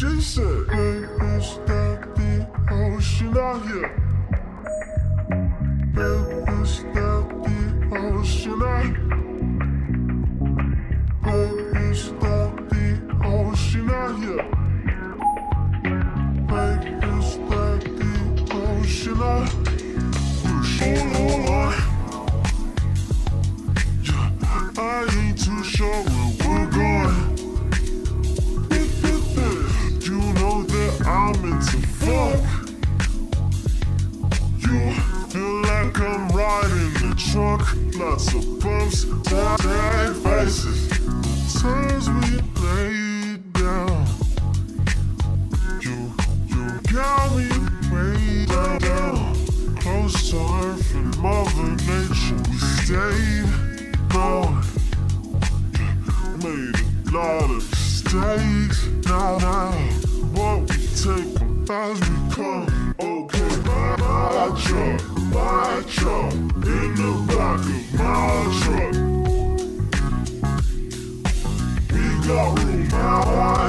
She said, Hey, is that the ocean out here? Truck. Lots of bumps, tag faces. Times we laid down. You, you got me way down. Close to earth and Mother Nature. We stayed going. Made a lot of mistakes. Now, now, what we take them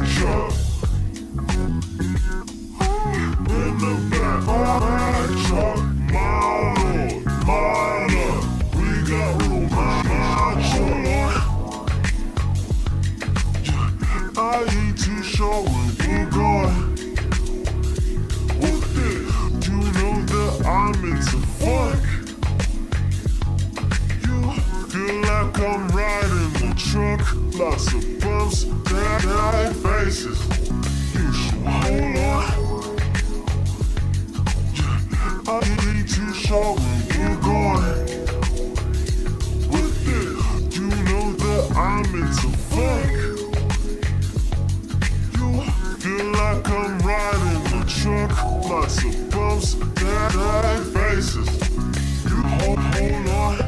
my, truck. Lots of bumps, bad, faces. You should hold on. I ain't too sure where we're going. What the? You know that I'm into fuck. You feel like I'm riding the truck. Lots of bumps, bad faces. You hold, hold on.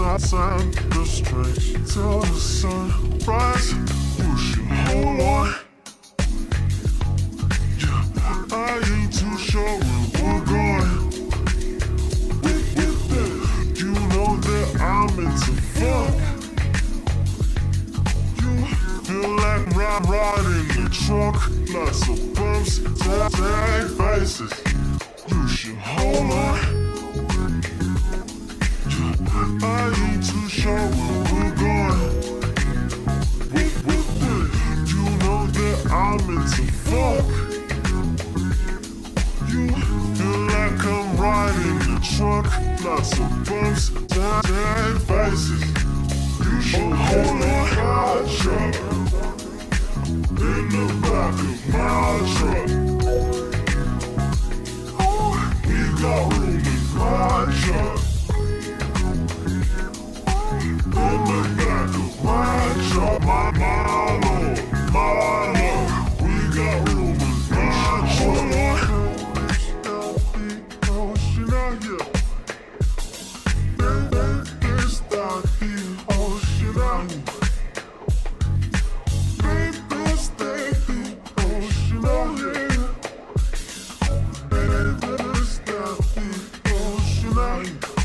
the sun. Push you hold on. Yeah, I ain't too sure where we're going. With, you know that I'm into. You feel like riding the truck. Lots of bumps, tag faces. into funk. You feel like I'm riding a truck, lots of bumps, dead, dead voices. You should hold a high truck in the back of my truck. Oh, we got room in my truck. Bye.